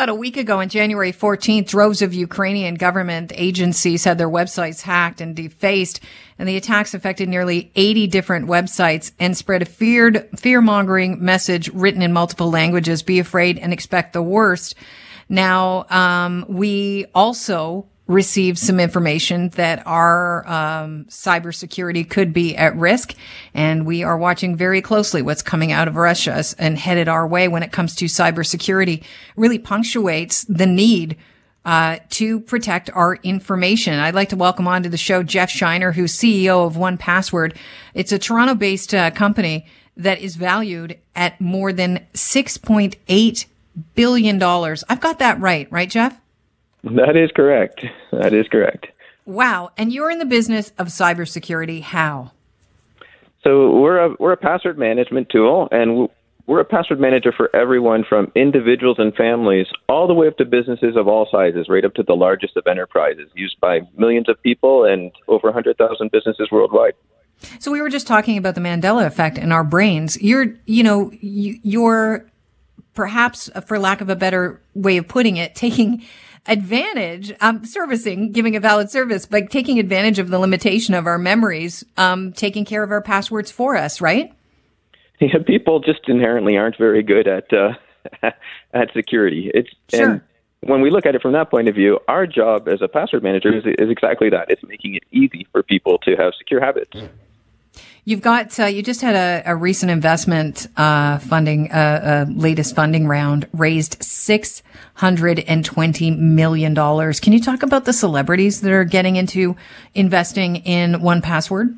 About a week ago, on January 14th, droves of Ukrainian government agencies had their websites hacked and defaced, and the attacks affected nearly 80 different websites and spread a feared, fear-mongering message written in multiple languages. Be afraid and expect the worst. Now, um, we also received some information that our um, cybersecurity could be at risk, and we are watching very closely what's coming out of Russia and headed our way when it comes to cybersecurity. Really punctuates the need. Uh, to protect our information. I'd like to welcome onto the show Jeff Shiner, who's CEO of 1Password. It's a Toronto-based uh, company that is valued at more than $6.8 billion. I've got that right, right, Jeff? That is correct. That is correct. Wow. And you're in the business of cybersecurity. How? So we're a we're a password management tool, and we're a password manager for everyone from individuals and families all the way up to businesses of all sizes, right up to the largest of enterprises, used by millions of people and over 100,000 businesses worldwide. So we were just talking about the Mandela effect in our brains. You're, you know, you're perhaps, for lack of a better way of putting it, taking advantage, um, servicing, giving a valid service, but taking advantage of the limitation of our memories, um, taking care of our passwords for us, right? Yeah, people just inherently aren't very good at uh, at security. It's sure. and when we look at it from that point of view, our job as a password manager is, is exactly that. It's making it easy for people to have secure habits. You've got, uh, you just had a, a recent investment uh, funding, uh, latest funding round raised $620 million. Can you talk about the celebrities that are getting into investing in 1Password?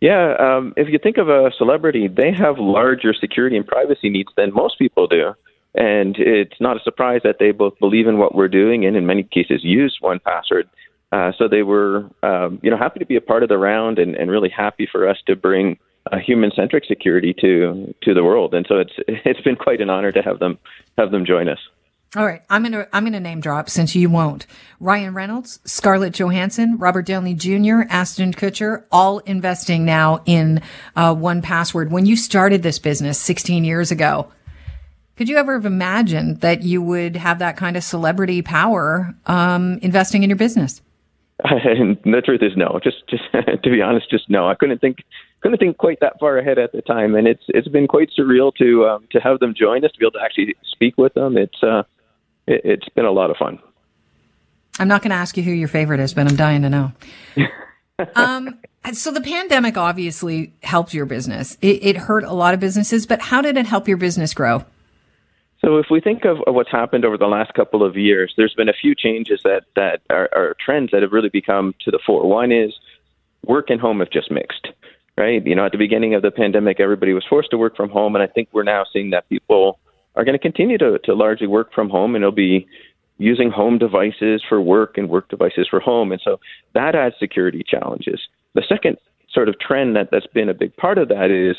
Yeah, um, if you think of a celebrity, they have larger security and privacy needs than most people do. And it's not a surprise that they both believe in what we're doing and in many cases use 1Password. Uh, so they were, um, you know, happy to be a part of the round and, and really happy for us to bring uh, human-centric security to to the world. And so it's it's been quite an honor to have them have them join us. All right, I'm gonna I'm gonna name drop since you won't. Ryan Reynolds, Scarlett Johansson, Robert Downey Jr., Ashton Kutcher, all investing now in uh, 1Password. When you started this business 16 years ago, could you ever have imagined that you would have that kind of celebrity power um, investing in your business? And the truth is no. Just, just to be honest, just no. I couldn't think, couldn't think quite that far ahead at the time, and it's it's been quite surreal to um, to have them join us, to be able to actually speak with them. It's uh, it, it's been a lot of fun. I'm not going to ask you who your favorite is, but I'm dying to know. um, so the pandemic obviously helped your business. It, it hurt a lot of businesses, but how did it help your business grow? So if we think of, what's happened over the last couple of years, there's been a few changes that, that are, are, trends that have really become to the fore. One is work and home have just mixed, right? You know, at the beginning of the pandemic, everybody was forced to work from home, and I think we're now seeing that people are going to continue to, to largely work from home, and it'll be using home devices for work and work devices for home. And so that adds security challenges. The second sort of trend that, that's been a big part of that is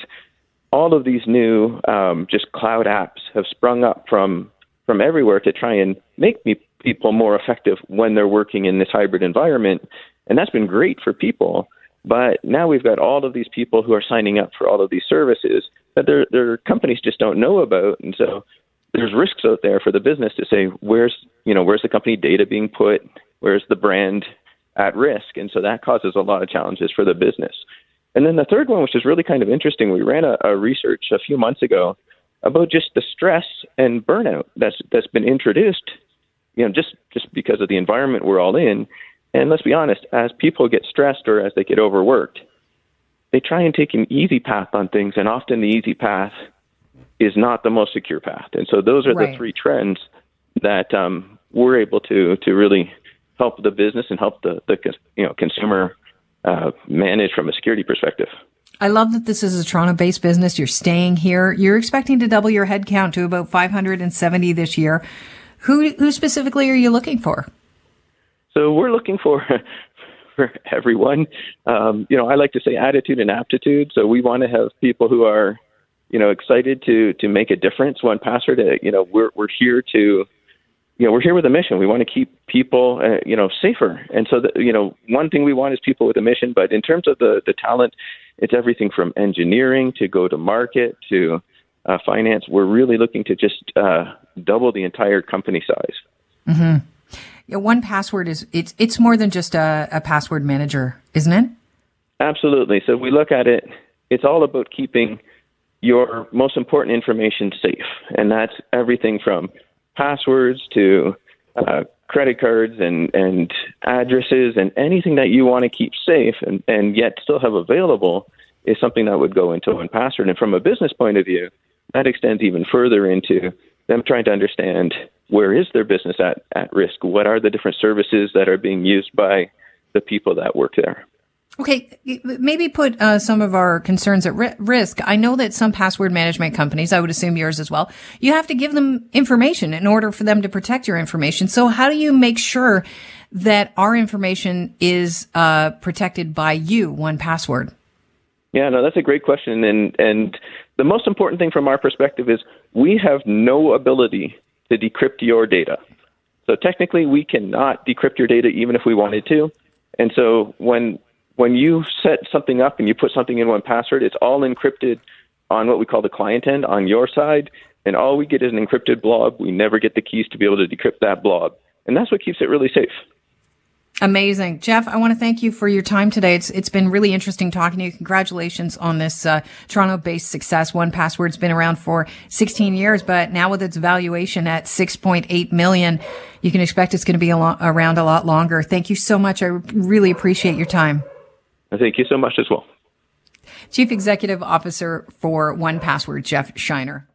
all of these new um, just cloud apps have sprung up from from everywhere to try and make me, people more effective when they're working in this hybrid environment, and that's been great for people. But now we've got all of these people who are signing up for all of these services that their their companies just don't know about, and so there's risks out there for the business to say where's you know where's the company data being put, where's the brand at risk, and so that causes a lot of challenges for the business. And then the third one, which is really kind of interesting, we ran a, a research a few months ago about just the stress and burnout that's that's been introduced, you know, just just because of the environment we're all in. And let's be honest, as people get stressed or as they get overworked, they try and take an easy path on things, and often the easy path is not the most secure path. And so those are right. the three trends that um, we're able to to really help the business and help the the you know consumer uh, manage from a security perspective. I love that this is a Toronto based business. You're staying here. You're expecting to double your headcount to about 570 this year. Who, who specifically are you looking for? So we're looking for for everyone. Um, you know, I like to say attitude and aptitude. So we want to have people who are, you know, excited to to make a difference. 1Password, uh, you know, we're we're here to you know, we're here with a mission. We want to keep people, uh, you know, safer. And so, the, you know, one thing we want is people with a mission. But in terms of the the talent, it's everything from engineering to go to market to uh, finance. We're really looking to just uh, double the entire company size. Mm-hmm. Yeah, 1Password is it's it's more than just a, a password manager, isn't it? Absolutely. So we look at it. It's all about keeping your most important information safe, and that's everything from passwords to uh, credit cards and, and addresses and anything that you want to keep safe and, and yet still have available is something that would go into 1Password. And from a business point of view, that extends even further into them trying to understand where is their business at, at risk? What are the different services that are being used by the people that work there? Okay, maybe put uh, some of our concerns at ri- risk. I know that some password management companies, I would assume yours as well, you have to give them information in order for them to protect your information. So how do you make sure that our information is uh, protected by you, 1Password? Yeah, no, that's a great question, and and the most important thing from our perspective is we have no ability to decrypt your data. So technically, we cannot decrypt your data even if we wanted to. And so when when you set something up and you put something in 1Password, it's all encrypted on what we call the client end on your side, and all we get is an encrypted blob. We never get the keys to be able to decrypt that blob, and that's what keeps it really safe. Amazing, Jeff. I want to thank you for your time today. It's it's been really interesting talking to you. Congratulations on this uh, Toronto-based success. 1Password's been around for 16 years, but now with its valuation at 6.8 million, you can expect it's going to be lo- around a lot longer. Thank you so much. I really appreciate your time. Thank you so much as well. Chief Executive Officer for 1Password, Jeff Shiner.